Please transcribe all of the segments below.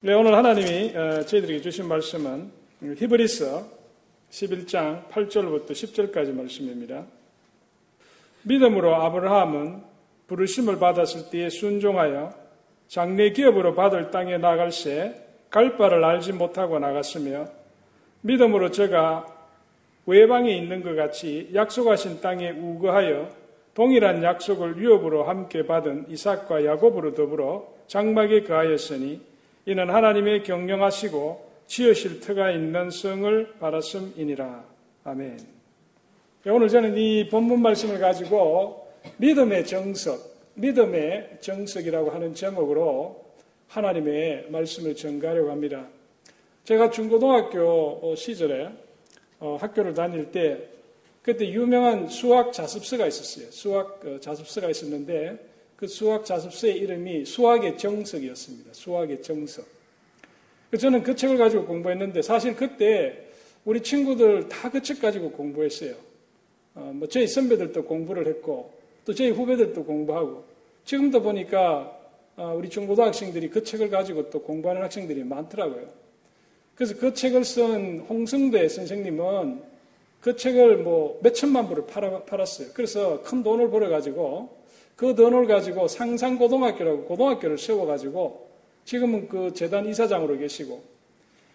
네, 오늘 하나님이 어, 저희들에게 주신 말씀은 히브리서 11장 8절부터 10절까지 말씀입니다. 믿음으로 아브라함은 부르심을 받았을 때에 순종하여 장래 기업으로 받을 땅에 나갈 새 갈 바를 알지 못하고 나갔으며 믿음으로 저가 외방에 있는 것 같이 약속하신 땅에 우거하여 동일한 약속을 유업으로 함께 받은 이삭과 야곱으로 더불어 장막에 거하였으니 이는 하나님의 경영하시고 지으실 터가 있는 성을 바랐음이니라. 아멘. 오늘 저는 이 본문 말씀을 가지고 믿음의 정석, 믿음의 정석이라고 하는 제목으로 하나님의 말씀을 전가하려고 합니다. 제가 중고등학교 시절에 어, 학교를 다닐 때 그때 유명한 수학 자습서가 있었어요. 수학 어, 자습서가 있었는데 그 수학 자습서의 이름이 수학의 정석이었습니다. 수학의 정석. 그 저는 그 책을 가지고 공부했는데 사실 그때 우리 친구들 다 그 책 가지고 공부했어요. 어, 뭐 저희 선배들도 공부를 했고 또 저희 후배들도 공부하고 지금도 보니까 어, 우리 중고등학생들이 그 책을 가지고 또 공부하는 학생들이 많더라고요. 그래서 그 책을 쓴 홍승대 선생님은 그 책을 뭐 몇천만 부를 팔았어요. 그래서 큰 돈을 벌어가지고 그 돈을 가지고 상상고등학교라고 고등학교를 세워가지고 지금은 그 재단 이사장으로 계시고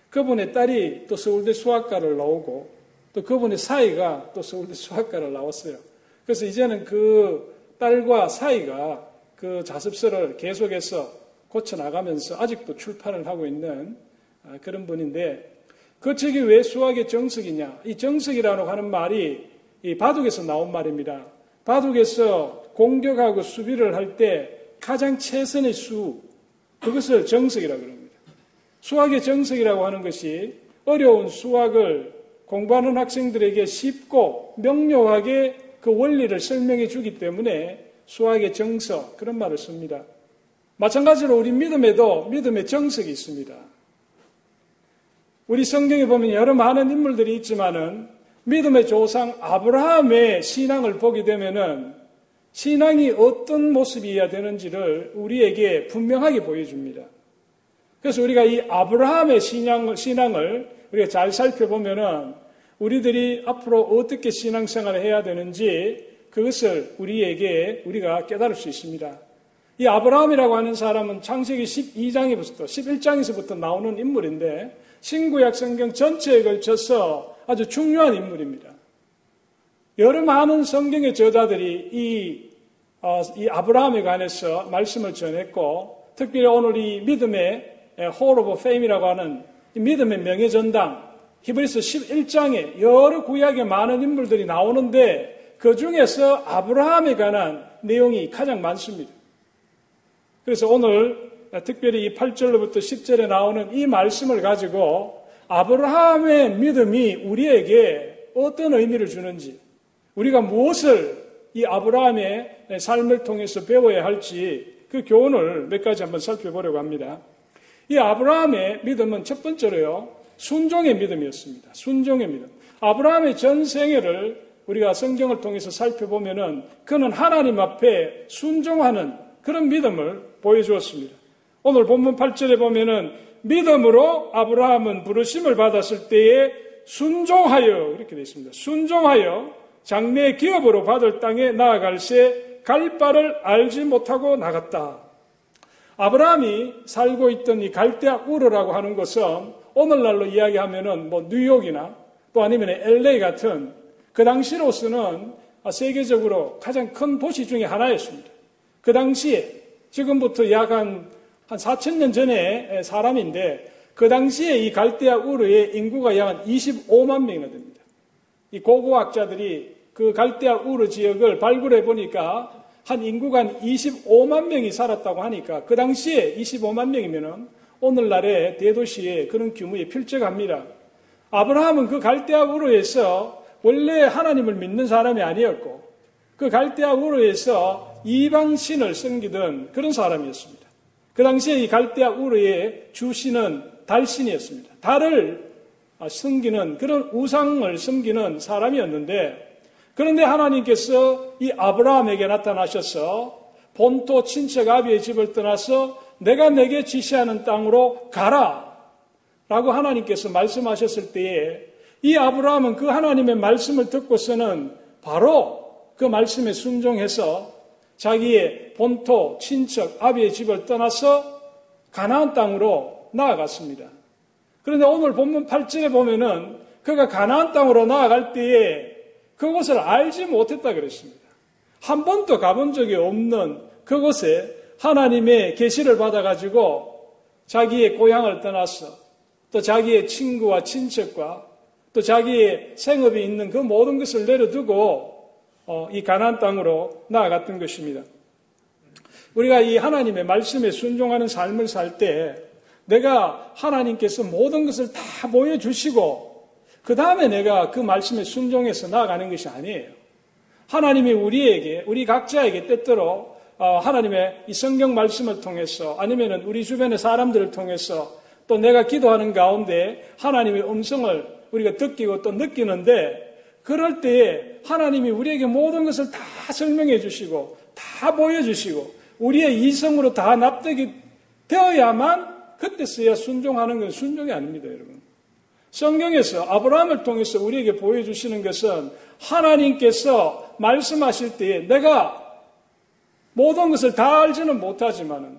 그분의 딸이 또 서울대 수학과를 나오고 또 그분의 사이가 또 서울대 수학과를 나왔어요. 그래서 이제는 그 딸과 사이가 그 자습서를 계속해서 고쳐나가면서 아직도 출판을 하고 있는 아, 그런 분인데 그 책이 왜 수학의 정석이냐? 이 정석이라고 하는 말이 이 바둑에서 나온 말입니다. 바둑에서 공격하고 수비를 할 때 가장 최선의 수, 그것을 정석이라고 합니다. 수학의 정석이라고 하는 것이 어려운 수학을 공부하는 학생들에게 쉽고 명료하게 그 원리를 설명해 주기 때문에 수학의 정석, 그런 말을 씁니다. 마찬가지로 우리 믿음에도 믿음의 정석이 있습니다. 우리 성경에 보면 여러 많은 인물들이 있지만은 믿음의 조상 아브라함의 신앙을 보게 되면은 신앙이 어떤 모습이어야 되는지를 우리에게 분명하게 보여줍니다. 그래서 우리가 이 아브라함의 신앙을, 신앙을 우리가 잘 살펴보면은 우리들이 앞으로 어떻게 신앙생활을 해야 되는지 그것을 우리에게 우리가 깨달을 수 있습니다. 이 아브라함이라고 하는 사람은 창세기 12장에부터 11장에서부터 나오는 인물인데 신구약 성경 전체에 걸쳐서 아주 중요한 인물입니다. 여러 많은 성경의 저자들이 이, 어, 이 아브라함에 관해서 말씀을 전했고, 특별히 오늘 이 믿음의 Hall of Fame이라고 하는 믿음의 명예전당, 히브리서 11장에 여러 구약의 많은 인물들이 나오는데, 그 중에서 아브라함에 관한 내용이 가장 많습니다. 그래서 오늘 특별히 이 8절로부터 10절에 나오는 이 말씀을 가지고 아브라함의 믿음이 우리에게 어떤 의미를 주는지, 우리가 무엇을 이 아브라함의 삶을 통해서 배워야 할지 그 교훈을 몇 가지 한번 살펴보려고 합니다. 이 아브라함의 믿음은 첫 번째로요, 순종의 믿음이었습니다. 순종의 믿음. 아브라함의 전 생애를 우리가 성경을 통해서 살펴보면은 그는 하나님 앞에 순종하는 그런 믿음을 보여주었습니다. 오늘 본문 8절에 보면은 믿음으로 아브라함은 부르심을 받았을 때에 순종하여 이렇게 되어 있습니다. 순종하여 장래 기업으로 받을 땅에 나아갈새 갈 바를 알지 못하고 나갔다. 아브라함이 살고 있던 이 갈대아 우르라고 하는 것은 오늘날로 이야기하면은 뭐 뉴욕이나 또 아니면 LA 같은 그 당시로서는 세계적으로 가장 큰 도시 중의 하나였습니다. 그 당시에 지금부터 약 한 한 4천 년 전에 사람인데 그 당시에 이 갈대아 우르의 인구가 약 한 25만 명이나 됩니다. 이 고고학자들이 그 갈대아 우르 지역을 발굴해 보니까 한 인구가 한 25만 명이 살았다고 하니까 그 당시에 25만 명이면은 오늘날의 대도시의 그런 규모에 필적합니다. 아브라함은 그 갈대아 우르에서 원래 하나님을 믿는 사람이 아니었고 그 갈대아 우르에서 이방신을 섬기던 그런 사람이었습니다. 그 당시에 이 갈대아 우르의 주신은 달신이었습니다. 달을 섬기는 그런 우상을 섬기는 사람이었는데 그런데 하나님께서 이 아브라함에게 나타나셔서 본토 친척 아비의 집을 떠나서 내가 내게 지시하는 땅으로 가라. 라고 하나님께서 말씀하셨을 때에 이 아브라함은 그 하나님의 말씀을 듣고서는 바로 그 말씀에 순종해서 자기의 본토, 친척, 아비의 집을 떠나서 가나안 땅으로 나아갔습니다. 그런데 오늘 본문 8절에 보면은 그가 가나안 땅으로 나아갈 때에 그곳을 알지 못했다 그랬습니다. 한 번도 가본 적이 없는 그곳에 하나님의 계시를 받아가지고 자기의 고향을 떠나서 또 자기의 친구와 친척과 또 자기의 생업이 있는 그 모든 것을 내려두고 어, 이 가나안 땅으로 나아갔던 것입니다. 우리가 이 하나님의 말씀에 순종하는 삶을 살 때 내가 하나님께서 모든 것을 다 보여주시고 그 다음에 내가 그 말씀에 순종해서 나아가는 것이 아니에요. 하나님이 우리에게 우리 각자에게 때때로 어, 하나님의 이 성경 말씀을 통해서 아니면은 우리 주변의 사람들을 통해서 또 내가 기도하는 가운데 하나님의 음성을 우리가 듣기고 또 느끼는데 그럴 때에 하나님이 우리에게 모든 것을 다 설명해 주시고 다 보여주시고 우리의 이성으로 다 납득이 되어야만 그때서야 순종하는 건 순종이 아닙니다, 여러분. 성경에서 아브라함을 통해서 우리에게 보여주시는 것은 하나님께서 말씀하실 때에 내가 모든 것을 다 알지는 못하지만은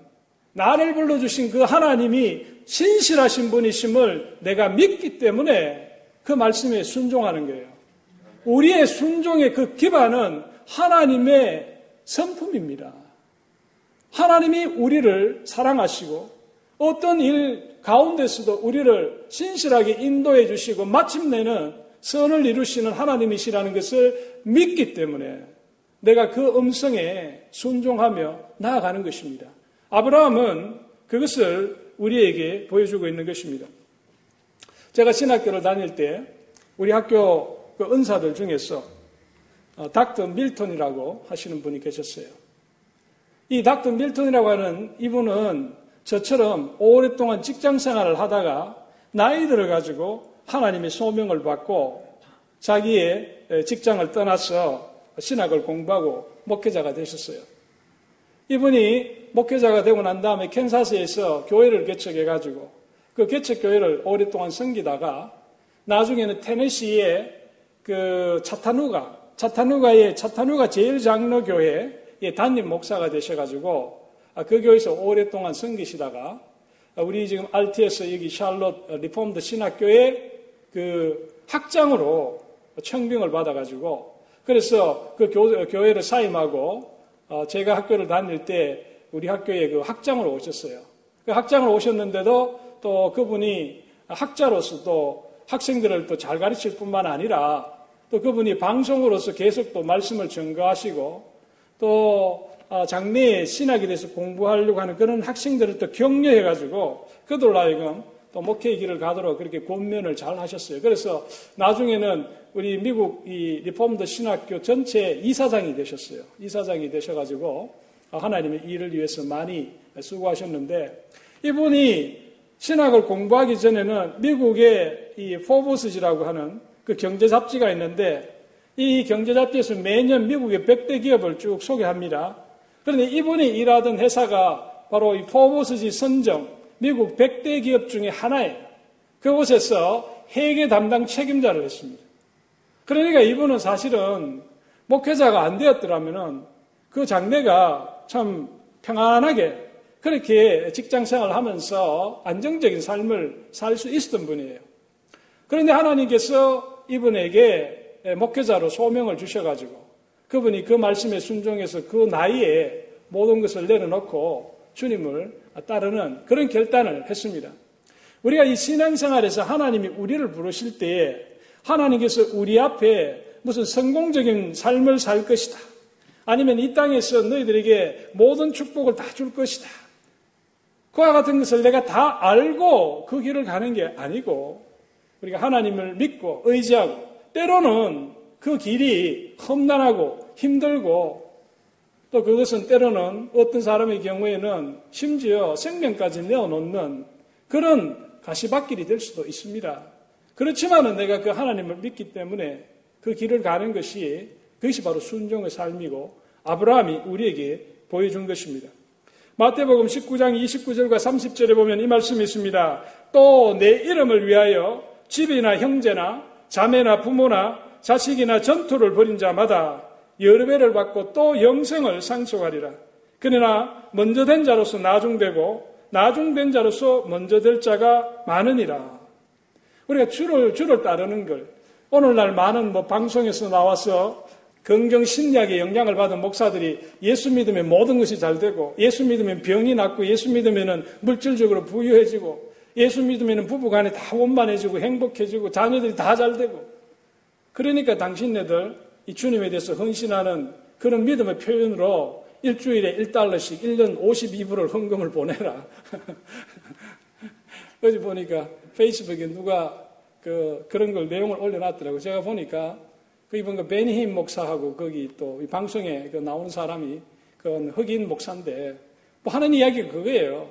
나를 불러주신 그 하나님이 신실하신 분이심을 내가 믿기 때문에 그 말씀에 순종하는 거예요. 우리의 순종의 그 기반은 하나님의 성품입니다. 하나님이 우리를 사랑하시고 어떤 일 가운데서도 우리를 신실하게 인도해 주시고 마침내는 선을 이루시는 하나님이시라는 것을 믿기 때문에 내가 그 음성에 순종하며 나아가는 것입니다. 아브라함은 그것을 우리에게 보여주고 있는 것입니다. 제가 신학교를 다닐 때 우리 학교 그 은사들 중에서 어, 닥터 밀턴이라고 하시는 분이 계셨어요. 이 닥터 밀턴이라고 하는 이분은 저처럼 오랫동안 직장 생활을 하다가 나이 들어가지고 하나님의 소명을 받고 자기의 직장을 떠나서 신학을 공부하고 목회자가 되셨어요. 이분이 목회자가 되고 난 다음에 캔사스에서 교회를 개척해가지고 그 개척교회를 오랫동안 섬기다가 나중에는 테네시에 그 차타누가, 차타누가의 차타누가 제일 장로교회의 담임 목사가 되셔가지고 아, 그 교회에서 오랫동안 섬기시다가 우리 지금 RTS 여기 샬롯 Reformed 신학교의 그 학장으로 청빙을 받아가지고 그래서 그 교, 회를 사임하고 어, 제가 학교를 다닐 때 우리 학교에 그 학장으로 오셨어요. 그 학장으로 오셨는데도 또 그분이 학자로서 또 학생들을 또 잘 가르칠 뿐만 아니라 또 그분이 방송으로서 계속 또 말씀을 증거하시고 또 아, 장래에 신학에 대해서 공부하려고 하는 그런 학생들을 또 격려해가지고 그들 하여금 또 목회의 길을 가도록 그렇게 권면을 잘 하셨어요. 그래서 나중에는 우리 미국 이 Reformed 신학교 전체 이사장이 되셨어요. 이사장이 되셔가지고 하나님의 일을 위해서 많이 수고하셨는데 이분이 신학을 공부하기 전에는 미국의 이 포브스지라고 하는 그 경제 잡지가 있는데 이 경제 잡지에서 매년 미국의 100대 기업을 쭉 소개합니다. 그런데 이분이 일하던 회사가 바로 이 포브스지 선정 미국 100대 기업 중에 하나예요. 그곳에서 회계 담당 책임자를 했습니다. 그러니까 이분은 사실은 목회자가 안 되었더라면은 그 장래가 참 평안하게 그렇게 직장 생활을 하면서 안정적인 삶을 살 수 있었던 분이에요. 그런데 하나님께서 이분에게 목회자로 소명을 주셔가지고 그분이 그 말씀에 순종해서 그 나이에 모든 것을 내려놓고 주님을 따르는 그런 결단을 했습니다. 우리가 이 신앙생활에서 하나님이 우리를 부르실 때에 하나님께서 우리 앞에 무슨 성공적인 삶을 살 것이다. 아니면 이 땅에서 너희들에게 모든 축복을 다 줄 것이다. 그와 같은 것을 내가 다 알고 그 길을 가는 게 아니고 우리가 하나님을 믿고 의지하고 때로는 그 길이 험난하고 힘들고 또 그것은 때로는 어떤 사람의 경우에는 심지어 생명까지 내어놓는 그런 가시밭길이 될 수도 있습니다. 그렇지만은 내가 그 하나님을 믿기 때문에 그 길을 가는 것이 그것이 바로 순종의 삶이고 아브라함이 우리에게 보여준 것입니다. 마태복음 19장 29절과 30절에 보면 이 말씀이 있습니다. 또 내 이름을 위하여 집이나 형제나 자매나 부모나 자식이나 전투를 벌인 자마다 여러 배를 받고 또 영생을 상속하리라. 그러나 먼저 된 자로서 나중되고 나중된 자로서 먼저 될 자가 많으니라. 우리가 주를 주를 따르는 걸 오늘날 많은 뭐 방송에서 나와서 긍정 심리학의 영향을 받은 목사들이 예수 믿으면 모든 것이 잘 되고 예수 믿으면 병이 낫고 예수 믿으면 물질적으로 부유해지고 예수 믿으면 부부간에 다 원만해지고 행복해지고 자녀들이 다 잘 되고 그러니까 당신네들 이 주님에 대해서 헌신하는 그런 믿음의 표현으로 일주일에 1달러씩 1년 52불을 헌금을 보내라. 어제 보니까 페이스북에 누가 그, 그런 걸 내용을 올려놨더라고요. 제가 보니까 그 이번 그 베니힘 목사하고 거기 또 방송에 그 나오는 사람이 그 흑인 목사인데 뭐 하는 이야기가 그거예요.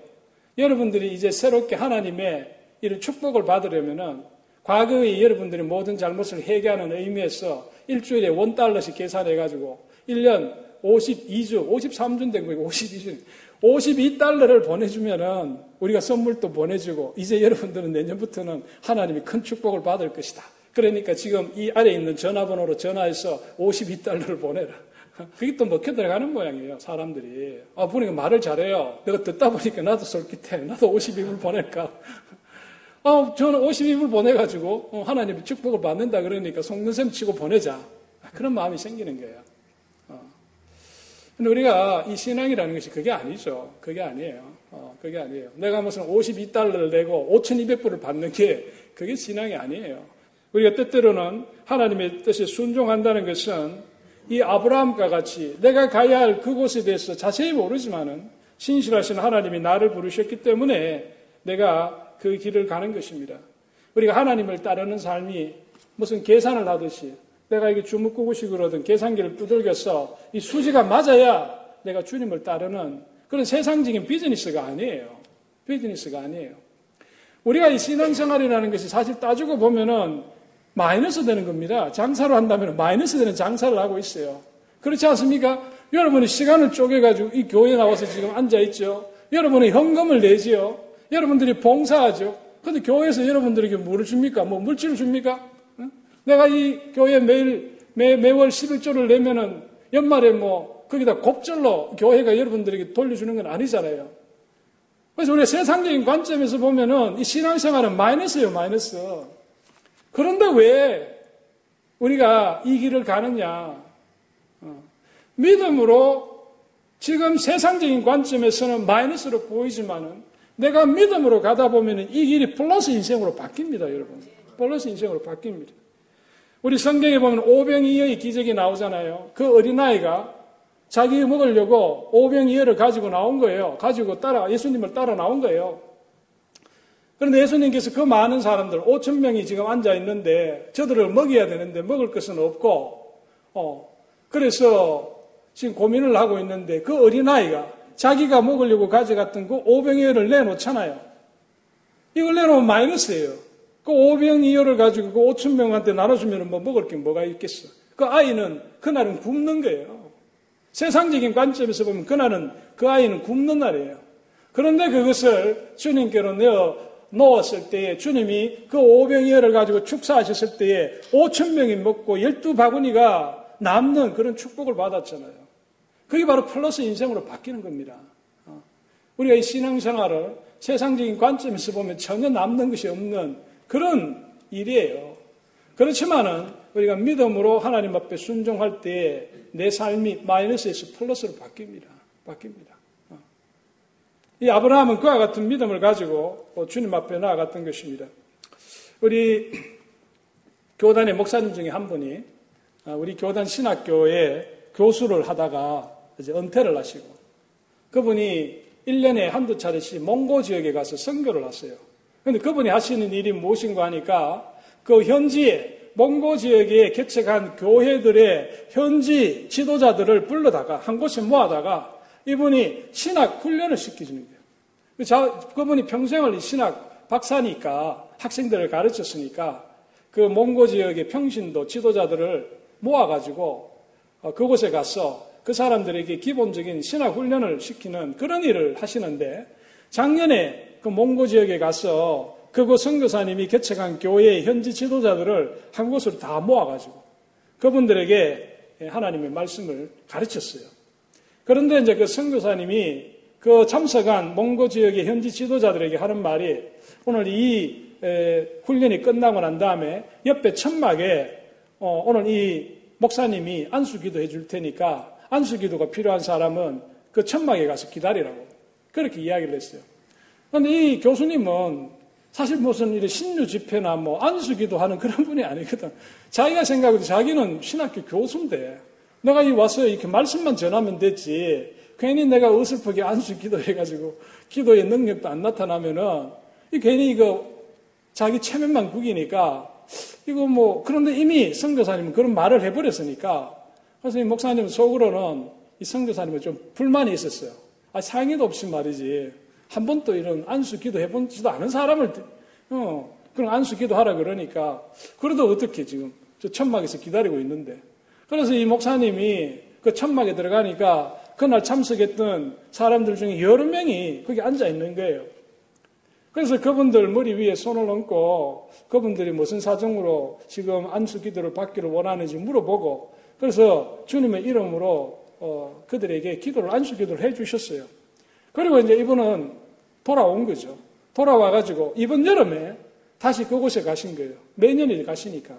여러분들이 이제 새롭게 하나님의 이런 축복을 받으려면은 과거에 여러분들이 모든 잘못을 회개하는 의미에서 일주일에 원 달러씩 계산해가지고 1년 52주, 53주 된 거고 52주. 52달러를 보내주면은 우리가 선물도 보내주고 이제 여러분들은 내년부터는 하나님이 큰 축복을 받을 것이다. 그러니까 지금 이 아래 있는 전화번호로 전화해서 52달러를 보내라. 그게 또 먹혀 들어가는 모양이에요, 사람들이. 아, 보니까 말을 잘해요. 내가 듣다 보니까 나도 솔깃해. 나도 52불 보낼까. 아, 저는 52불 보내가지고 어, 하나님의 축복을 받는다 그러니까 셈 치고 보내자. 그런 마음이 생기는 거예요. 어. 근데 우리가 이 신앙이라는 것이 그게 아니죠. 그게 아니에요. 어, 그게 아니에요. 내가 무슨 52달러를 내고 5,200불을 받는 게 그게 신앙이 아니에요. 우리가 때때로는 하나님의 뜻에 순종한다는 것은 이 아브라함과 같이 내가 가야 할 그곳에 대해서 자세히 모르지만은 신실하신 하나님이 나를 부르셨기 때문에 내가 그 길을 가는 것입니다. 우리가 하나님을 따르는 삶이 무슨 계산을 하듯이 내가 이게 주먹구구식으로든 계산기를 두들겨서 이 수지가 맞아야 내가 주님을 따르는 그런 세상적인 비즈니스가 아니에요. 비즈니스가 아니에요. 우리가 이 신앙생활이라는 것이 사실 따지고 보면은 마이너스 되는 겁니다. 장사를 한다면 마이너스 되는 장사를 하고 있어요. 그렇지 않습니까? 여러분이 시간을 쪼개가지고 이 교회에 나와서 지금 앉아있죠. 여러분이 현금을 내지요. 여러분들이 봉사하죠. 근데 교회에서 여러분들에게 뭐를 줍니까? 뭐 물질을 줍니까? 내가 이 교회 매일, 매, 매월 11조를 내면은 연말에 뭐 거기다 곱절로 교회가 여러분들에게 돌려주는 건 아니잖아요. 그래서 우리가 세상적인 관점에서 보면은 이 신앙생활은 마이너스예요, 마이너스. 그런데 왜 우리가 이 길을 가느냐? 어. 믿음으로 지금 세상적인 관점에서는 마이너스로 보이지만은 내가 믿음으로 가다 보면 이 길이 플러스 인생으로 바뀝니다, 여러분. 플러스 인생으로 바뀝니다. 우리 성경에 보면 오병이어의 기적이 나오잖아요. 그 어린아이가 자기 먹으려고 오병이어를 가지고 나온 거예요. 가지고 따라, 예수님을 따라 나온 거예요. 그런데 예수님께서 그 많은 사람들, 5천 명이 지금 앉아 있는데 저들을 먹여야 되는데 먹을 것은 없고, 어, 그래서 지금 고민을 하고 있는데 그 어린아이가 자기가 먹으려고 가져갔던 그 오병이어를 내놓잖아요. 이걸 내놓으면 마이너스예요. 그 오병이어를 가지고 그 5천 명한테 나눠주면 뭐 먹을 게 뭐가 있겠어. 그 아이는 그날은 굶는 거예요. 세상적인 관점에서 보면 그날은 그 아이는 굶는 날이에요. 그런데 그것을 주님께로 내어 놓았을 때에 주님이 그 오병이어를 가지고 축사하셨을 때에 5천 명이 먹고 12바구니가 남는 그런 축복을 받았잖아요. 그게 바로 플러스 인생으로 바뀌는 겁니다. 어. 우리가 이 신앙생활을 세상적인 관점에서 보면 전혀 남는 것이 없는 그런 일이에요. 그렇지만은 우리가 믿음으로 하나님 앞에 순종할 때내 삶이 마이너스에서 플러스로 바뀝니다. 바뀝니다. 이 아브라함은 그와 같은 믿음을 가지고 주님 앞에 나아갔던 것입니다. 우리 교단의 목사님 중에 한 분이 아, 우리 교단 신학교에 교수를 하다가 이제 은퇴를 하시고 그분이 1년에 한두 차례씩 몽고 지역에 가서 선교를 하세요. 그런데 그분이 하시는 일이 무엇인가 하니까 그 현지에 몽고 지역에 개척한 교회들의 현지 지도자들을 불러다가 한 곳에 모아다가 이분이 신학 훈련을 시켜주는 거예요. 자, 그분이 평생을 신학 박사니까 학생들을 가르쳤으니까 그 몽고 지역의 평신도 지도자들을 모아가지고 어, 그곳에 가서 그 사람들에게 기본적인 신학 훈련을 시키는 그런 일을 하시는데 작년에 그 몽고 지역에 가서 그곳 선교사님이 개척한 교회의 현지 지도자들을 한 곳으로 다 모아가지고 그분들에게 하나님의 말씀을 가르쳤어요. 그런데 이제 그 선교사님이 그 참석한 몽고 지역의 현지 지도자들에게 하는 말이 오늘 이 훈련이 끝나고 난 다음에 옆에 천막에 어, 오늘 이 목사님이 안수 기도 해 줄 테니까 안수 기도가 필요한 사람은 그 천막에 가서 기다리라고 그렇게 이야기를 했어요. 그런데 이 교수님은 사실 무슨 이런 신유 집회나 뭐 안수 기도 하는 그런 분이 아니거든. 자기가 생각해도 자기는 신학교 교수인데 내가 이 와서 이렇게 말씀만 전하면 됐지. 괜히 내가 어설프게 안수 기도해가지고 기도의 능력도 안 나타나면은 이 괜히 이거 자기 체면만 구기니까 이거 뭐 그런데 이미 성교사님은 그런 말을 해버렸으니까 그래서 이 목사님 속으로는 이 성교사님은 좀 불만이 있었어요. 아 상의도 없이 말이지 한 번도 이런 안수 기도 해본지도 않은 사람을 어 그런 안수 기도하라 그러니까 그래도 어떻게 지금 저 천막에서 기다리고 있는데 그래서 이 목사님이 그 천막에 들어가니까 그날 참석했던 사람들 중에 여러 명이 거기 앉아 있는 거예요. 그래서 그분들 머리 위에 손을 얹고 그분들이 무슨 사정으로 지금 안수 기도를 받기를 원하는지 물어보고 그래서 주님의 이름으로 어, 그들에게 기도를 안수 기도를 해 주셨어요. 그리고 이제 이분은 돌아온 거죠. 돌아와 가지고 이번 여름에 다시 그곳에 가신 거예요. 매년에 가시니까.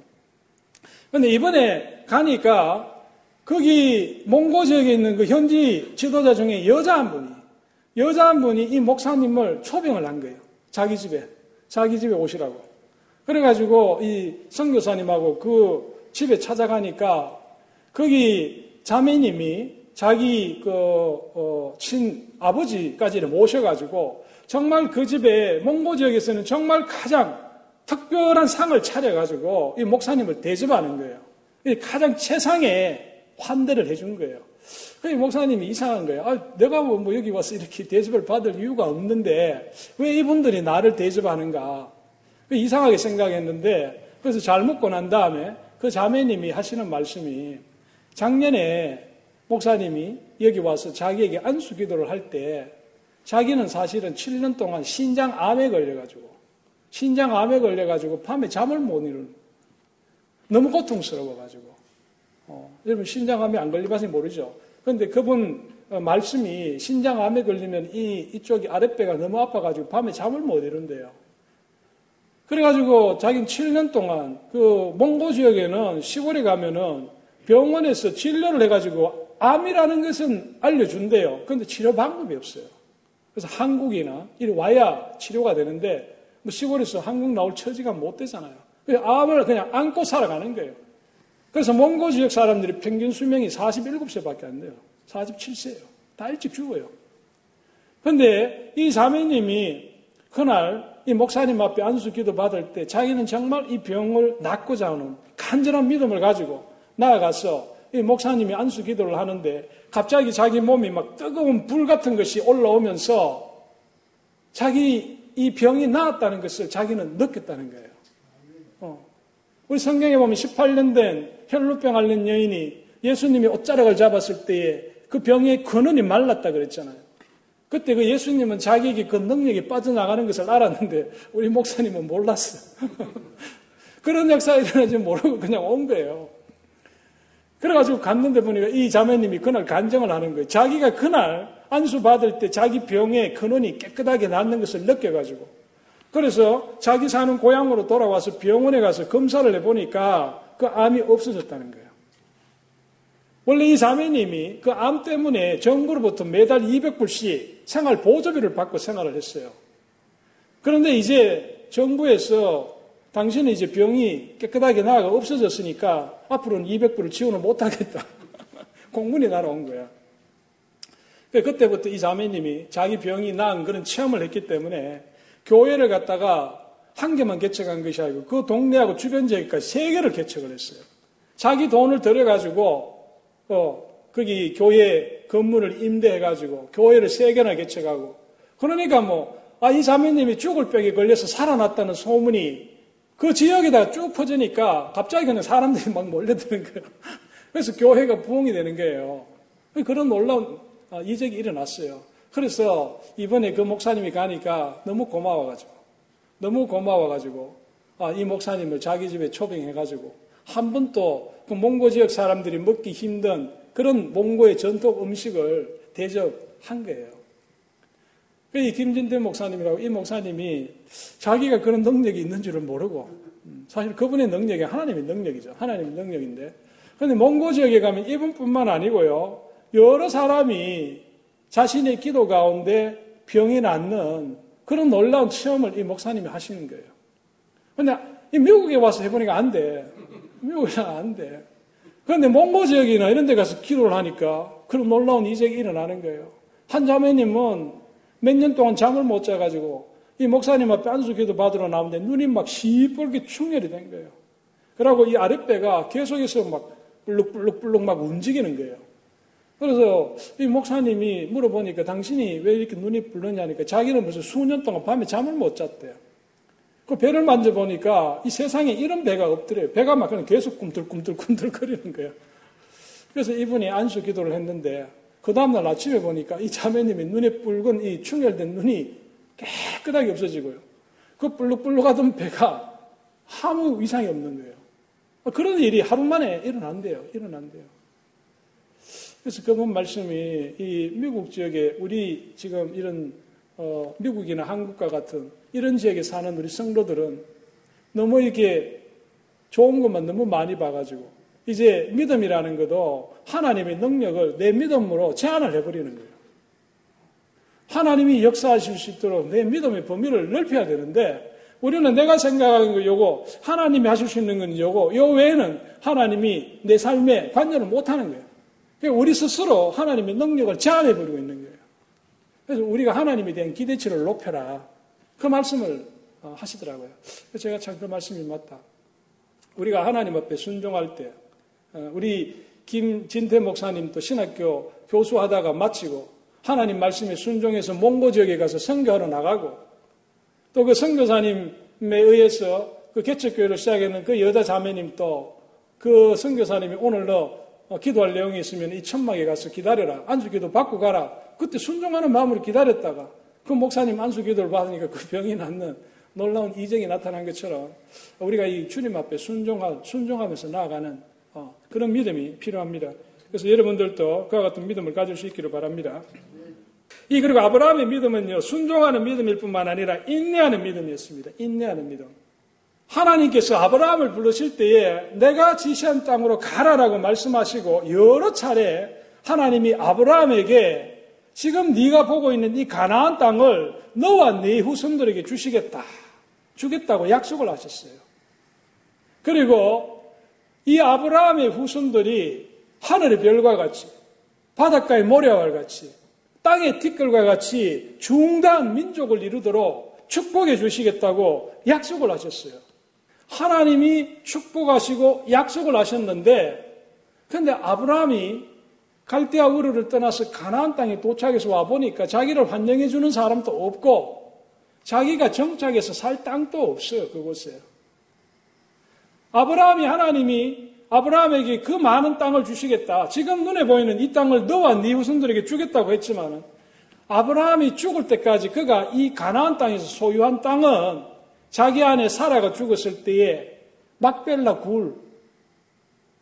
근데 이번에 가니까 거기 몽고 지역에 있는 그 현지 지도자 중에 여자 한 분이, 여자 한 분이 이 목사님을 초빙을 한 거예요. 자기 집에, 자기 집에 오시라고. 그래가지고 이 성교사님하고 그 집에 찾아가니까 거기 자매님이 자기 그, 어, 친 아버지까지를 모셔가지고 정말 그 집에 몽고 지역에서는 정말 가장 특별한 상을 차려가지고 이 목사님을 대접하는 거예요. 가장 최상의 환대를 해준 거예요. 그 목사님이 이상한 거예요. 아, 내가 뭐, 뭐 여기 와서 이렇게 대접을 받을 이유가 없는데 왜 이분들이 나를 대접하는가? 이상하게 생각했는데 그래서 잘 먹고 난 다음에 그 자매님이 하시는 말씀이 작년에 목사님이 여기 와서 자기에게 안수 기도를 할 때 자기는 사실은 7년 동안 신장 암에 걸려가지고 신장 암에 걸려가지고 밤에 잠을 못 이루는 너무 고통스러워가지고 어, 여러분 신장암에 안 걸리봐서 모르죠. 그런데 그분 어, 말씀이 신장암에 걸리면 이 이쪽이 아랫배가 너무 아파가지고 밤에 잠을 못 이룬대요. 그래가지고 자기는 7년 동안 그 몽고 지역에는 시골에 가면은 병원에서 진료를 해가지고 암이라는 것은 알려준대요. 그런데 치료 방법이 없어요. 그래서 한국이나 이리 와야 치료가 되는데 뭐 시골에서 한국 나올 처지가 못 되잖아요. 그래서 암을 그냥 안고 살아가는 거예요. 그래서 몽고 지역 사람들이 평균 수명이 47세밖에 안 돼요. 47세예요. 다 일찍 죽어요. 그런데 이 자매님이 그날 이 목사님 앞에 안수 기도 받을 때 자기는 정말 이 병을 낫고자 하는 간절한 믿음을 가지고 나아가서 이 목사님이 안수 기도를 하는데 갑자기 자기 몸이 막 뜨거운 불 같은 것이 올라오면서 자기 이 병이 나았다는 것을 자기는 느꼈다는 거예요. 어. 우리 성경에 보면 18년 된 혈루병 앓는 여인이 예수님이 옷자락을 잡았을 때에 그 병의 근원이 말랐다 그랬잖아요. 그때 그 예수님은 자기에게 그 능력이 빠져나가는 것을 알았는데 우리 목사님은 몰랐어. 그런 역사가 일어나지 모르고 그냥 온 거예요. 그래가지고 갔는데 보니까 이 자매님이 그날 간증을 하는 거예요. 자기가 그날 안수 받을 때 자기 병의 근원이 깨끗하게 낫는 것을 느껴가지고 그래서 자기 사는 고향으로 돌아와서 병원에 가서 검사를 해보니까 그 암이 없어졌다는 거예요. 원래 이 자매님이 그 암 때문에 정부로부터 매달 200불씩 생활 보조비를 받고 생활을 했어요. 그런데 이제 정부에서 당신은 이제 병이 깨끗하게 나아가 없어졌으니까 앞으로는 200불을 지원을 못하겠다. 공문이 날아온 거야. 그때부터 이 자매님이 자기 병이 나은 그런 체험을 했기 때문에 교회를 갔다가 한 개만 개척한 것이 아니고 그 동네하고 주변 지역까지 세 개를 개척을 했어요. 자기 돈을 들여가지고 어, 거기 교회 건물을 임대해가지고 교회를 세 개나 개척하고 그러니까 뭐, 아, 이 자매님이 죽을 병에 걸려서 살아났다는 소문이 그 지역에다 쭉 퍼지니까 갑자기 그냥 사람들이 막 몰려드는 거예요. 그래서 교회가 부흥이 되는 거예요. 그런 놀라운 어, 이적이 일어났어요. 그래서 이번에 그 목사님이 가니까 너무 고마워가지고, 너무 고마워가지고, 아, 이 목사님을 자기 집에 초빙해가지고, 한 번도 그 몽고 지역 사람들이 먹기 힘든 그런 몽고의 전통 음식을 대접한 거예요. 그이 김진대 목사님이라고 이 목사님이 자기가 그런 능력이 있는 줄을 모르고 음, 사실 그분의 능력이 하나님의 능력이죠. 하나님의 능력인데. 그런데 몽고 지역에 가면 이분뿐만 아니고요. 여러 사람이 자신의 기도 가운데 병이 낫는 그런 놀라운 체험을 이 목사님이 하시는 거예요. 근데 이 미국에 와서 해보니까 안 돼. 미국에는 안 돼. 그런데 몽고 지역이나 이런 데 가서 기도를 하니까 그런 놀라운 이적이 일어나는 거예요. 한 자매님은 몇 년 동안 잠을 못 자가지고 이 목사님 앞에 안수 기도 받으러 나오는데 눈이 막 시뻘게 충혈이 된 거예요. 그러고 이 아랫배가 계속해서 막 불룩불룩불룩 막 움직이는 거예요. 그래서 이 목사님이 물어보니까 당신이 왜 이렇게 눈이 불르냐니까 자기는 무슨 수년 동안 밤에 잠을 못 잤대요. 그 배를 만져보니까 이 세상에 이런 배가 없더래요. 배가 막 그냥 계속 꿈틀꿈틀꿈틀 거리는 거예요. 그래서 이분이 안수 기도를 했는데 그 다음날 아침에 보니까 이 자매님이 눈에 붉은 이 충혈된 눈이 깨끗하게 없어지고요. 그 불룩불룩하던 배가 아무 이상이 없는 거예요. 그런 일이 하루 만에 일어난대요. 일어난대요. 그래서 그분 말씀이 이 미국 지역에 우리 지금 이런 어, 미국이나 한국과 같은 이런 지역에 사는 우리 성도들은 너무 이게 좋은 것만 너무 많이 봐가지고 이제 믿음이라는 것도 하나님의 능력을 내 믿음으로 제한을 해버리는 거예요. 하나님이 역사하실 수 있도록 내 믿음의 범위를 넓혀야 되는데 우리는 내가 생각하는 거 요거 하나님이 하실 수 있는 건 요거 요 외에는 하나님이 내 삶에 관여를 못 하는 거예요. 그러니까 우리 스스로 하나님의 능력을 제한해 버리고 있는 거예요. 그래서 우리가 하나님에 대한 기대치를 높여라 그 말씀을 어, 하시더라고요. 제가 참 그 말씀이 맞다. 우리가 하나님 앞에 순종할 때 어, 우리 김진태 목사님도 신학교 교수하다가 마치고 하나님 말씀에 순종해서 몽고 지역에 가서 선교하러 나가고 또 그 선교사님에 의해서 그 개척교회를 시작했는 그 여자 자매님도 그 선교사님이 오늘 너 어, 기도할 내용이 있으면 이 천막에 가서 기다려라. 안수기도 받고 가라. 그때 순종하는 마음으로 기다렸다가 그 목사님 안수기도를 받으니까 그 병이 낫는 놀라운 이정이 나타난 것처럼 우리가 이 주님 앞에 순종하, 순종하면서 나아가는 어, 그런 믿음이 필요합니다. 그래서 여러분들도 그와 같은 믿음을 가질 수 있기를 바랍니다. 이 그리고 아브라함의 믿음은요 순종하는 믿음일 뿐만 아니라 인내하는 믿음이었습니다. 인내하는 믿음. 하나님께서 아브라함을 부르실 때에 내가 지시한 땅으로 가라라고 말씀하시고 여러 차례 하나님이 아브라함에게 지금 네가 보고 있는 이 가나안 땅을 너와 네 후손들에게 주시겠다. 주겠다고 약속을 하셨어요. 그리고 이 아브라함의 후손들이 하늘의 별과 같이 바닷가의 모래와 같이 땅의 티끌과 같이 중대한 민족을 이루도록 축복해 주시겠다고 약속을 하셨어요. 하나님이 축복하시고 약속을 하셨는데 근데 아브라함이 갈대아 우르를 떠나서 가나안 땅에 도착해서 와 보니까 자기를 환영해 주는 사람도 없고 자기가 정착해서 살 땅도 없어요 그곳에. 아브라함이 하나님이 아브라함에게 그 많은 땅을 주시겠다. 지금 눈에 보이는 이 땅을 너와 네 후손들에게 주겠다고 했지만 아브라함이 죽을 때까지 그가 이 가나안 땅에서 소유한 땅은 자기 안에 사라가 죽었을 때에 막벨라 굴,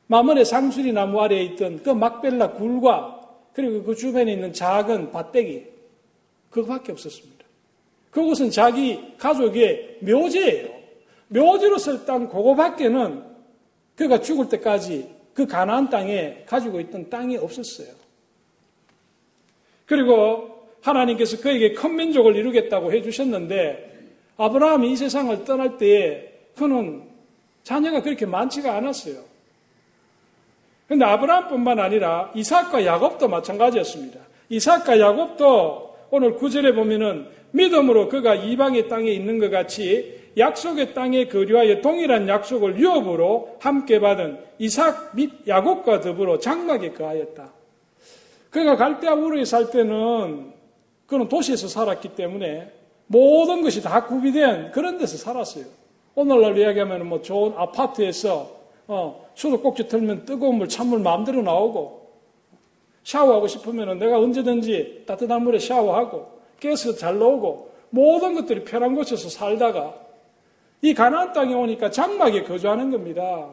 마문의 상수리 나무 아래에 있던 그 막벨라 굴과 그리고 그 주변에 있는 작은 밭대기 그거밖에 없었습니다. 그곳은 자기 가족의 묘지예요. 묘지로 쓸 땅 그거밖에는 그가 죽을 때까지 그 가나안 땅에 가지고 있던 땅이 없었어요. 그리고 하나님께서 그에게 큰 민족을 이루겠다고 해주셨는데 아브라함이 이 세상을 떠날 때에 그는 자녀가 그렇게 많지가 않았어요. 그런데 아브라함뿐만 아니라 이삭과 야곱도 마찬가지였습니다. 이삭과 야곱도 오늘 구절에 보면은 믿음으로 그가 이방의 땅에 있는 것 같이 약속의 땅에 거류하여 동일한 약속을 유업으로 함께 받은 이삭 및 야곱과 더불어 장막에 거하였다. 그가 갈대아 우르에 살 때는 그는 도시에서 살았기 때문에 모든 것이 다 구비된 그런 데서 살았어요. 오늘날 이야기하면 뭐 좋은 아파트에서 어, 수도꼭지 틀면 뜨거운 물, 찬물 마음대로 나오고 샤워하고 싶으면 내가 언제든지 따뜻한 물에 샤워하고 가스 잘 나오고 모든 것들이 편한 곳에서 살다가 이 가나안 땅에 오니까 장막에 거주하는 겁니다.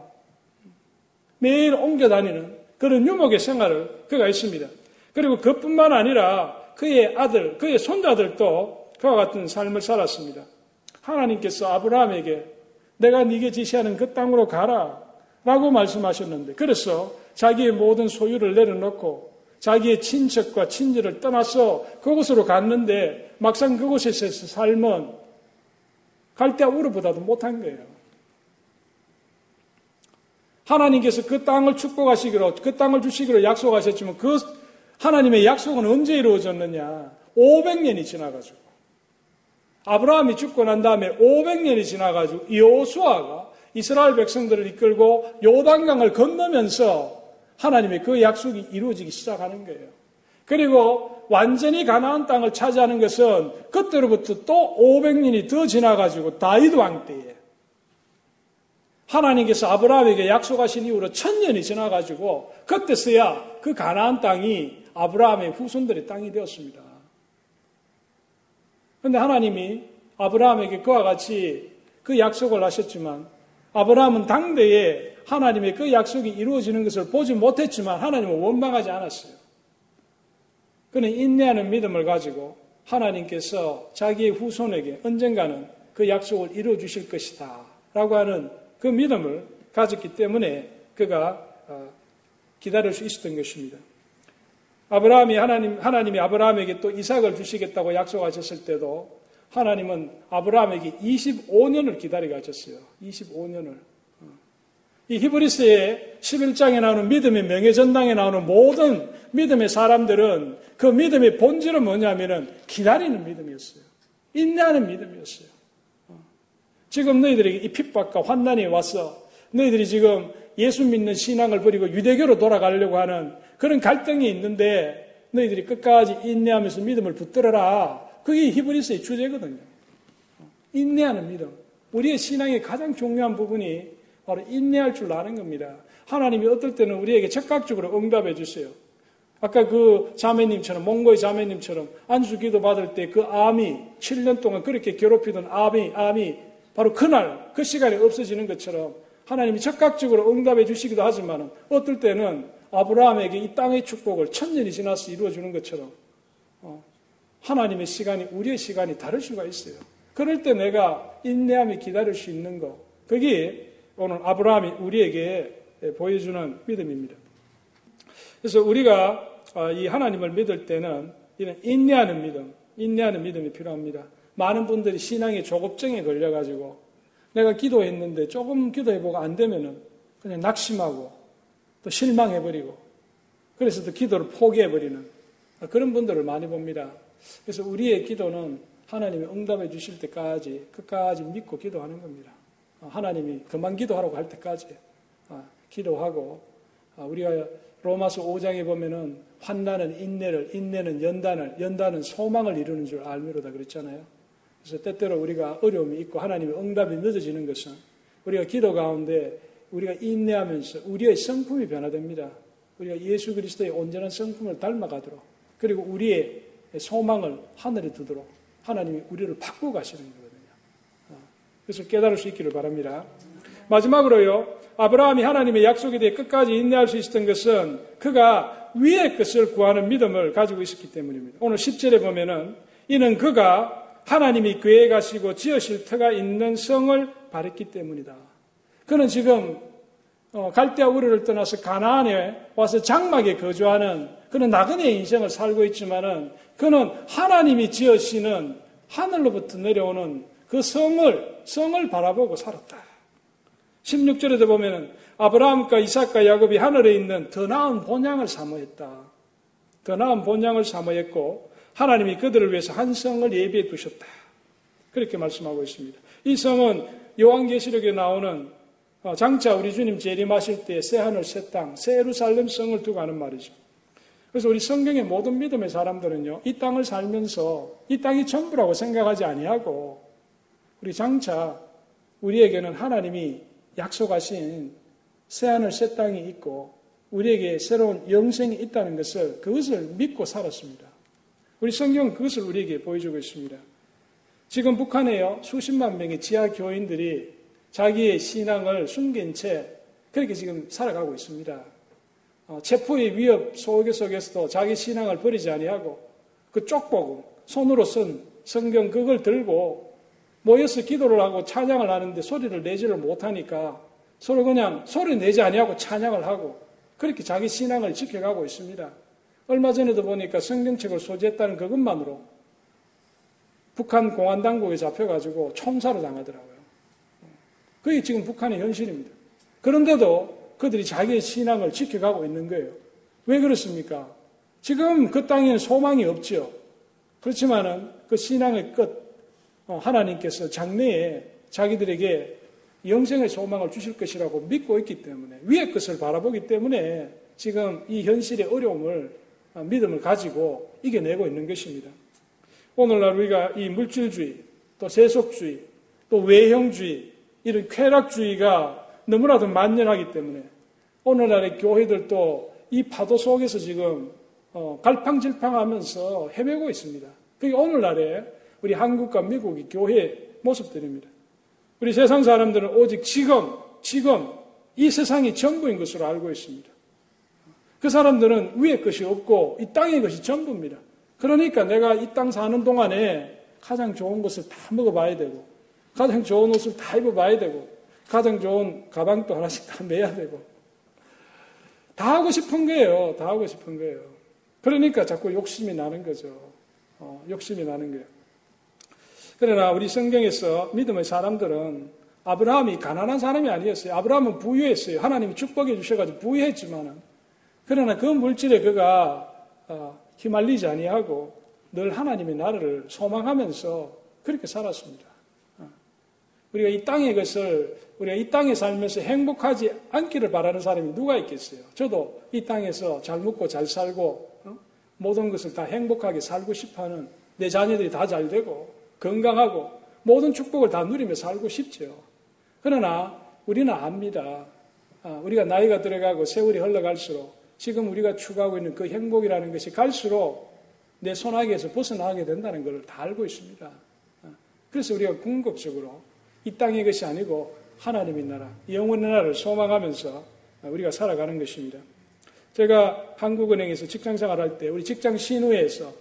매일 옮겨 다니는 그런 유목의 생활을 그가 있습니다. 그리고 그뿐만 아니라 그의 아들, 그의 손자들도 그와 같은 삶을 살았습니다. 하나님께서 아브라함에게 내가 네게 지시하는 그 땅으로 가라 라고 말씀하셨는데 그래서 자기의 모든 소유를 내려놓고 자기의 친척과 친지를 떠나서 그곳으로 갔는데 막상 그곳에서 삶은 갈대아 우르보다도 못한 거예요. 하나님께서 그 땅을 축복하시기로 그 땅을 주시기로 약속하셨지만 그 하나님의 약속은 언제 이루어졌느냐? 500년이 지나가지고 아브라함이 죽고 난 다음에 500년이 지나가지고 여호수아가 이스라엘 백성들을 이끌고 요단강을 건너면서 하나님의 그 약속이 이루어지기 시작하는 거예요. 그리고 완전히 가나안 땅을 차지하는 것은 그때로부터 또 500년이 더 지나가지고 다윗 왕 때에 하나님께서 아브라함에게 약속하신 이후로 천년이 지나가지고 그때서야 그 가나안 땅이 아브라함의 후손들의 땅이 되었습니다. 그런데 하나님이 아브라함에게 그와 같이 그 약속을 하셨지만 아브라함은 당대에 하나님의 그 약속이 이루어지는 것을 보지 못했지만 하나님은 원망하지 않았어요. 그는 인내하는 믿음을 가지고 하나님께서 자기의 후손에게 언젠가는 그 약속을 이루어 주실 것이다. 라고 하는 그 믿음을 가졌기 때문에 그가 어, 기다릴 수 있었던 것입니다. 아브라함이 하나님, 하나님이 아브라함에게 또 이삭을 주시겠다고 약속하셨을 때도 하나님은 아브라함에게 25년을 기다리게 하셨어요. 25년을. 어. 이 히브리스의 11장에 나오는 믿음의 명예전당에 나오는 모든 믿음의 사람들은 그 믿음의 본질은 뭐냐면은 기다리는 믿음이었어요. 인내하는 믿음이었어요. 어. 지금 너희들에게 이 핍박과 환난이 와서 너희들이 지금 예수 믿는 신앙을 버리고 유대교로 돌아가려고 하는 그런 갈등이 있는데 너희들이 끝까지 인내하면서 믿음을 붙들어라. 그게 히브리스의 주제거든요. 인내하는 믿음. 우리의 신앙의 가장 중요한 부분이 바로 인내할 줄 아는 겁니다. 하나님이 어떨 때는 우리에게 적극적으로 응답해 주세요. 아까 그 자매님처럼, 몽고의 자매님처럼 안수 기도 받을 때 그 암이 7년 동안 그렇게 괴롭히던 암이, 암이 바로 그날, 그 시간에 없어지는 것처럼 하나님이 적극적으로 응답해 주시기도 하지만 어떨 때는 아브라함에게 이 땅의 축복을 천년이 지나서 이루어 주는 것처럼 어, 하나님의 시간이 우리의 시간이 다를 수가 있어요. 그럴 때 내가 인내함이 기다릴 수 있는 것. 그게 오늘 아브라함이 우리에게 보여주는 믿음입니다. 그래서 우리가 아, 이 하나님을 믿을 때는 이런 인내하는 믿음, 인내하는 믿음이 필요합니다. 많은 분들이 신앙의 조급증에 걸려가지고 내가 기도했는데 조금 기도해보고 안 되면은 그냥 낙심하고 또 실망해버리고 그래서 또 기도를 포기해버리는 그런 분들을 많이 봅니다. 그래서 우리의 기도는 하나님이 응답해 주실 때까지 끝까지 믿고 기도하는 겁니다. 어, 하나님이 그만 기도하라고 할 때까지 어, 기도하고 어, 우리가 로마서 5장에 보면은 환난은 인내를, 인내는 연단을, 연단은 소망을 이루는 줄 알미로다 그랬잖아요. 그래서 때때로 우리가 어려움이 있고 하나님의 응답이 늦어지는 것은 우리가 기도 가운데 우리가 인내하면서 우리의 성품이 변화됩니다. 우리가 예수 그리스도의 온전한 성품을 닮아가도록 그리고 우리의 소망을 하늘에 두도록 하나님이 우리를 바꾸고 가시는 거거든요. 어, 그래서 깨달을 수 있기를 바랍니다. 마지막으로요, 아브라함이 하나님의 약속에 대해 끝까지 인내할 수 있었던 것은 그가 위의 것을 구하는 믿음을 가지고 있었기 때문입니다. 오늘 10절에 보면은 이는 그가 하나님이 가시고 지으실 터가 있는 성을 바랬기 때문이다. 그는 지금 어, 갈대아 우르를 떠나서 가나안에 와서 장막에 거주하는 그는 나그네의 인생을 살고 있지만은 그는 하나님이 지으시는 하늘로부터 내려오는 그 성을, 성을 바라보고 살았다. 16절에도 보면 아브라함과 이삭과 야곱이 하늘에 있는 더 나은 본향을 사모했다. 더 나은 본향을 사모했고 하나님이 그들을 위해서 한 성을 예비해 두셨다. 그렇게 말씀하고 있습니다. 이 성은 요한계시록에 나오는 어, 장차 우리 주님 재림하실 때 새 하늘 새 땅, 새 예루살렘 성을 두고 하는 말이죠. 그래서 우리 성경의 모든 믿음의 사람들은요, 이 땅을 살면서 이 땅이 전부라고 생각하지 아니하고 우리 장차 우리에게는 하나님이 약속하신 새하늘 새 땅이 있고 우리에게 새로운 영생이 있다는 것을 그것을 믿고 살았습니다. 우리 성경은 그것을 우리에게 보여주고 있습니다. 지금 북한에요 수십만 명의 지하 교인들이 자기의 신앙을 숨긴 채 그렇게 지금 살아가고 있습니다. 어, 체포의 위협 속에 속에서도 자기 신앙을 버리지 아니하고 그 쪽복음 손으로 쓴 성경 그걸 들고 모여서 기도를 하고 찬양을 하는데 소리를 내지를 못하니까 서로 그냥 소리 내지 아니하고 찬양을 하고 그렇게 자기 신앙을 지켜가고 있습니다. 얼마 전에도 보니까 성경책을 소지했다는 그것만으로 북한 공안 당국에 잡혀가지고 총사를 당하더라고요. 그게 지금 북한의 현실입니다. 그런데도 그들이 자기의 신앙을 지켜가고 있는 거예요. 왜 그렇습니까? 지금 그 땅에는 소망이 없죠. 그렇지만은 그 신앙의 끝, 어, 하나님께서 장래에 자기들에게 영생의 소망을 주실 것이라고 믿고 있기 때문에 위의 것을 바라보기 때문에 지금 이 현실의 어려움을 어, 믿음을 가지고 이겨내고 있는 것입니다. 오늘날 우리가 이 물질주의, 또 세속주의, 또 외형주의, 이런 쾌락주의가 너무나도 만연하기 때문에 오늘날의 교회들도 이 파도 속에서 지금 어, 갈팡질팡하면서 헤매고 있습니다. 그게 오늘날의 우리 한국과 미국의 교회 모습들입니다. 우리 세상 사람들은 오직 지금, 지금 이 세상이 전부인 것으로 알고 있습니다. 그 사람들은 위의 것이 없고 이 땅의 것이 전부입니다. 그러니까 내가 이 땅 사는 동안에 가장 좋은 것을 다 먹어봐야 되고, 가장 좋은 옷을 다 입어봐야 되고, 가장 좋은 가방도 하나씩 다 매야 되고, 다 하고 싶은 거예요. 다 하고 싶은 거예요. 그러니까 자꾸 욕심이 나는 거죠. 어, 욕심이 나는 거예요. 그러나 우리 성경에서 믿음의 사람들은 아브라함이 가난한 사람이 아니었어요. 아브라함은 부유했어요. 하나님이 축복해 주셔가지고 부유했지만은 그러나 그 물질에 그가 어, 휘말리지 아니하고 늘 하나님의 나라를 소망하면서 그렇게 살았습니다. 어. 우리가 이 땅의 것을 우리가 이 땅에 살면서 행복하지 않기를 바라는 사람이 누가 있겠어요? 저도 이 땅에서 잘 먹고 잘 살고 어? 모든 것을 다 행복하게 살고 싶어하는 내 자녀들이 다 잘 되고 건강하고 모든 축복을 다 누리며 살고 싶죠. 그러나 우리는 압니다. 아, 우리가 나이가 들어가고 세월이 흘러갈수록 지금 우리가 추구하고 있는 그 행복이라는 것이 갈수록 내 손아귀에서 벗어나게 된다는 걸다 알고 있습니다. 그래서 우리가 궁극적으로 이 땅의 것이 아니고 하나님의 나라, 영원의 나라를 소망하면서 우리가 살아가는 것입니다. 제가 한국은행에서 직장 생활 할 때 우리 직장 신우회에서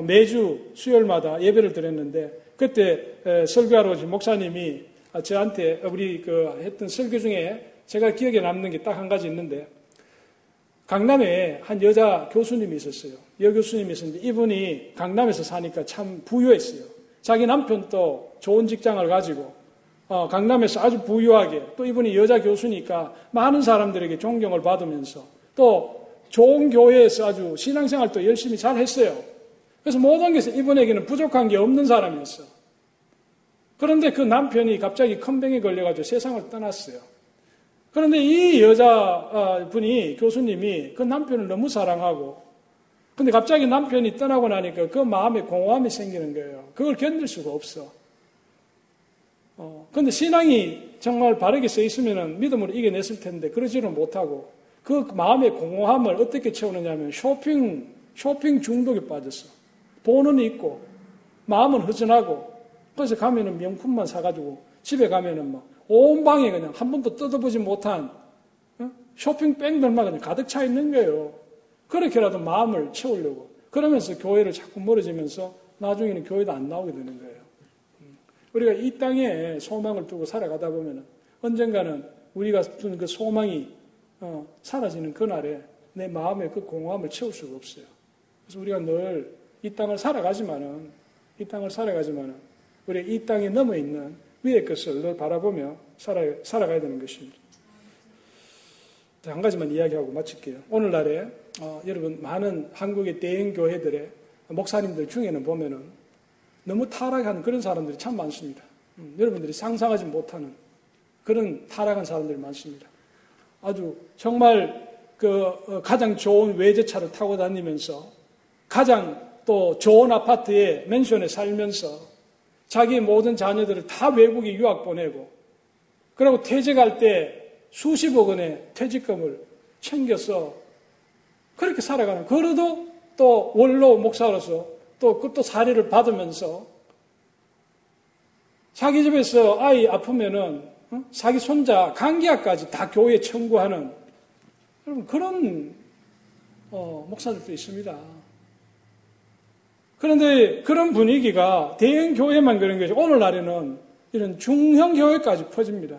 매주 수요일마다 예배를 드렸는데 그때 설교하러 오신 목사님이 저한테 우리 그 했던 설교 중에 제가 기억에 남는 게 딱 한 가지 있는데 강남에 한 여자 교수님이 있었어요. 여 교수님이 있었는데 이분이 강남에서 사니까 참 부유했어요. 자기 남편도 좋은 직장을 가지고 어, 강남에서 아주 부유하게 또 이분이 여자 교수니까 많은 사람들에게 존경을 받으면서 또 좋은 교회에서 아주 신앙생활도 열심히 잘 했어요. 그래서 모든 것에 이분에게는 부족한 게 없는 사람이었어. 그런데 그 남편이 갑자기 큰 병에 걸려가지고 세상을 떠났어요. 그런데 이 여자분이 교수님이 그 남편을 너무 사랑하고 근데 갑자기 남편이 떠나고 나니까 그 마음에 공허함이 생기는 거예요. 그걸 견딜 수가 없어. 어, 근데 신앙이 정말 바르게 써 있으면 믿음으로 이겨냈을 텐데 그러지는 못하고 그 마음의 공허함을 어떻게 채우느냐 하면 쇼핑, 쇼핑 중독에 빠졌어. 돈은 있고 마음은 허전하고 그래서 가면은 명품만 사가지고 집에 가면은 막 온 방에 그냥 한 번도 뜯어보지 못한 어? 쇼핑백들만 그냥 가득 차 있는 거예요. 그렇게라도 마음을 채우려고. 그러면서 교회를 자꾸 멀어지면서 나중에는 교회도 안 나오게 되는 거예요. 음. 우리가 이 땅에 소망을 두고 살아가다 보면 언젠가는 우리가 둔 그 소망이 어, 사라지는 그날에 내 마음의 그 공허함을 채울 수가 없어요. 그래서 우리가 늘 이 땅을 살아가지만은 이 땅을 살아가지만은 우리 이 땅에 넘어 있는 위의 것을 늘 바라보며 살아, 살아가야 되는 것입니다. 한 가지만 이야기하고 마칠게요. 오늘날에 어, 여러분 많은 한국의 대형 교회들의 목사님들 중에는 보면은 너무 타락하는 그런 사람들이 참 많습니다. 음, 여러분들이 상상하지 못하는 그런 타락한 사람들이 많습니다. 아주 정말 그 어, 가장 좋은 외제차를 타고 다니면서 가장 또 좋은 아파트에 맨션에 살면서 자기 모든 자녀들을 다 외국에 유학 보내고 그리고 퇴직할 때 수십억 원의 퇴직금을 챙겨서 그렇게 살아가는 그래도 또 원로 목사로서 또 그것도 사례를 받으면서 자기 집에서 아이 아프면은 어? 자기 손자 감기약까지 다 교회에 청구하는 그런 어, 목사들도 있습니다. 그런데 그런 분위기가 대형 교회만 그런 것이 오늘날에는 이런 중형 교회까지 퍼집니다.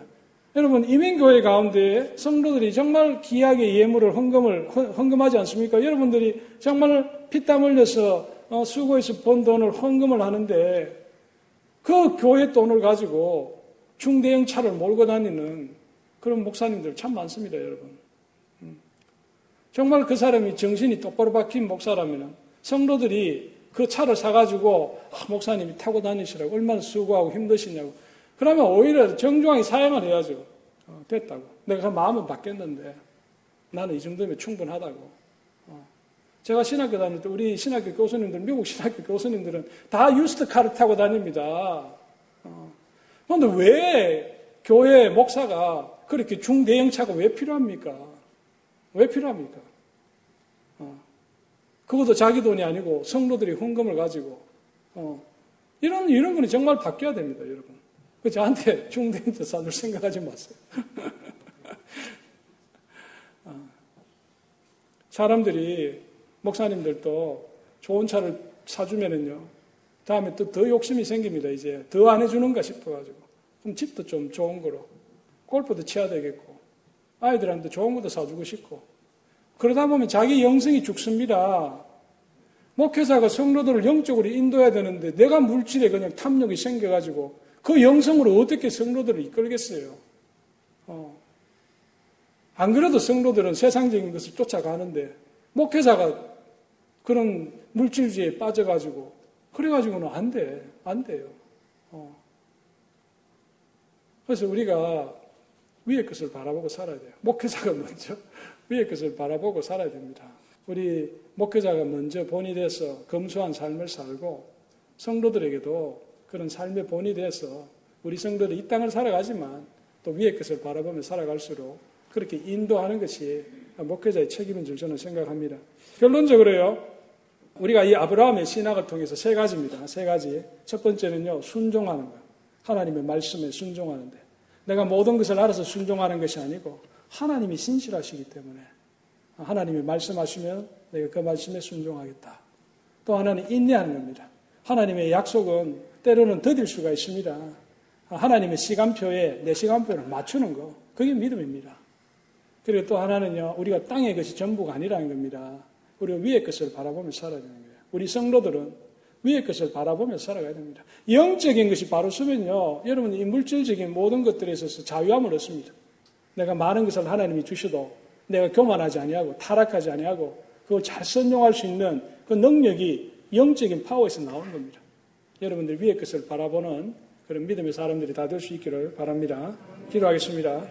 여러분 이민 교회 가운데 성도들이 정말 귀하게 예물을 헌금을 헌금하지 않습니까? 여러분들이 정말 피땀 흘려서 어, 수고해서 번 돈을 헌금을 하는데 그 교회 돈을 가지고 중대형 차를 몰고 다니는 그런 목사님들 참 많습니다, 여러분. 음. 정말 그 사람이 정신이 똑바로 박힌 목사라면 성도들이 그 차를 사가지고 아, 목사님이 타고 다니시라고 얼마나 수고하고 힘드시냐고 그러면 오히려 정중하게 사양을 해야죠. 어, 됐다고. 내가 마음은 바뀌었는데 나는 이 정도면 충분하다고. 어. 제가 신학교 다닐 때 우리 신학교 교수님들, 미국 신학교 교수님들은 다 유스트카를 타고 다닙니다. 어. 그런데 왜 교회 목사가 그렇게 중대형 차가 왜 필요합니까? 왜 필요합니까? 어. 그것도 자기 돈이 아니고 성도들이 헌금을 가지고 어. 이런 이런 거는 정말 바뀌어야 됩니다, 여러분. 그 저한테 중대인데 사줄 생각하지 마세요. 어. 사람들이 목사님들도 좋은 차를 사주면은요. 다음에 또 더 욕심이 생깁니다. 이제 더 안 해주는가 싶어가지고. 그럼 집도 좀 좋은 거로. 골프도 쳐야 되겠고. 아이들한테 좋은 것도 사주고 싶고. 그러다 보면 자기 영성이 죽습니다. 목회자가 성도들을 영적으로 인도해야 되는데 내가 물질에 그냥 탐욕이 생겨가지고 그 영성으로 어떻게 성도들을 이끌겠어요? 어. 안 그래도 성도들은 세상적인 것을 쫓아가는데 목회자가 그런 물질주의에 빠져가지고 그래가지고는 안 돼. 안 돼요. 어. 그래서 우리가 위의 것을 바라보고 살아야 돼요. 목회자가 먼저 위의 것을 바라보고 살아야 됩니다. 우리 목회자가 먼저 본이 돼서 검소한 삶을 살고 성도들에게도 그런 삶의 본이 돼서 우리 성도들이 이 땅을 살아가지만 또 위의 것을 바라보며 살아갈수록 그렇게 인도하는 것이 목회자의 책임인 줄 저는 생각합니다. 결론적으로요, 우리가 이 아브라함의 신학을 통해서 세 가지입니다. 세 가지. 첫 번째는요, 순종하는 것. 하나님의 말씀에 순종하는데. 내가 모든 것을 알아서 순종하는 것이 아니고, 하나님이 신실하시기 때문에, 하나님이 말씀하시면 내가 그 말씀에 순종하겠다. 또 하나는 인내하는 겁니다. 하나님의 약속은 때로는 더딜 수가 있습니다. 하나님의 시간표에 내 시간표를 맞추는 거. 그게 믿음입니다. 그리고 또 하나는요, 우리가 땅의 것이 전부가 아니라는 겁니다. 우리가 위의 것을 바라보며 살아야 되는 거예요. 우리 성도들은 위의 것을 바라보며 살아가야 됩니다. 영적인 것이 바로 서면요, 여러분 이 물질적인 모든 것들에 있어서 자유함을 얻습니다. 내가 많은 것을 하나님이 주셔도 내가 교만하지 아니하고 타락하지 아니하고 그걸 잘 선용할 수 있는 그 능력이 영적인 파워에서 나오는 겁니다. 여러분들 위의 것을 바라보는 그런 믿음의 사람들이 다 될 수 있기를 바랍니다. 기도하겠습니다.